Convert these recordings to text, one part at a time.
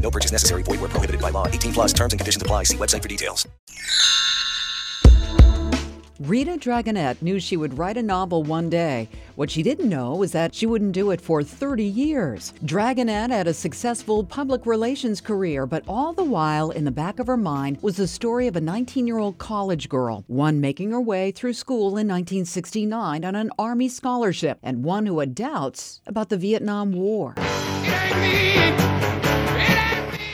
No purchase necessary. Void where prohibited by law. 18 plus terms and conditions apply. See website for details. Rita Dragonette knew she would write a novel one day. What she didn't know was that she wouldn't do it for 30 years. Dragonette had a successful public relations career, but all the while, in the back of her mind, was the story of a 19 year old college girl, one making her way through school in 1969 on an Army scholarship, and one who had doubts about the Vietnam War.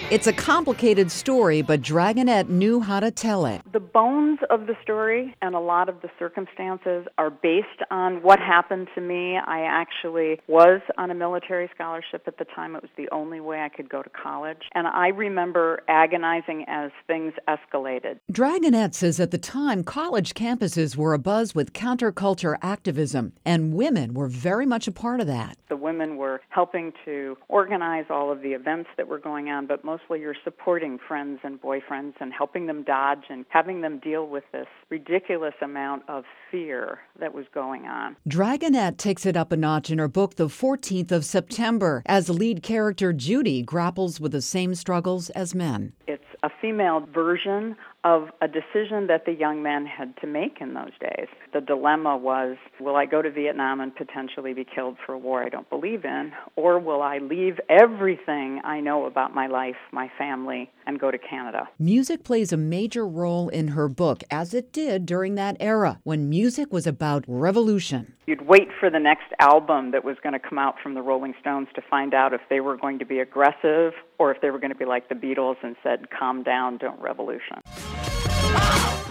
It's a complicated story, but Dragonette knew how to tell it. The bones of the story and a lot of the circumstances are based on what happened to me. I actually was on a military scholarship at the time. It was the only way I could go to college. And I remember agonizing as things escalated. Dragonette says at the time, college campuses were abuzz with counterculture activism, and women were very much a part of that. The women were helping to organize all of the events that were going on, but mostly you're supporting friends and boyfriends and helping them dodge and having them deal with this ridiculous amount of fear that was going on. Dragonette takes it up a notch in her book, The 14th of September, as lead character Judy grapples with the same struggles as men. It's a female version of a decision that the young men had to make in those days. The dilemma was will I go to Vietnam and potentially be killed for a war I don't believe in, or will I leave everything I know about my life, my family, and go to Canada? Music plays a major role in her book, as it did during that era when music was about revolution. You'd wait for the next album that was going to come out from the Rolling Stones to find out if they were going to be aggressive or if they were going to be like the Beatles and said, calm down, don't revolution.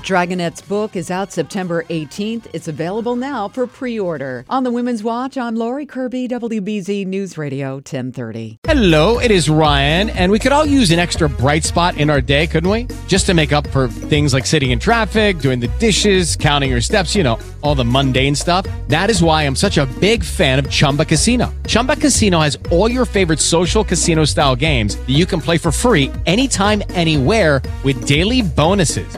Dragonette's book is out September 18th. It's available now for pre order. On the Women's Watch, I'm Lori Kirby, WBZ News Radio 1030. Hello, it is Ryan, and we could all use an extra bright spot in our day, couldn't we? Just to make up for things like sitting in traffic, doing the dishes, counting your steps, you know, all the mundane stuff. That is why I'm such a big fan of Chumba Casino. Chumba Casino has all your favorite social casino style games that you can play for free anytime, anywhere with daily bonuses.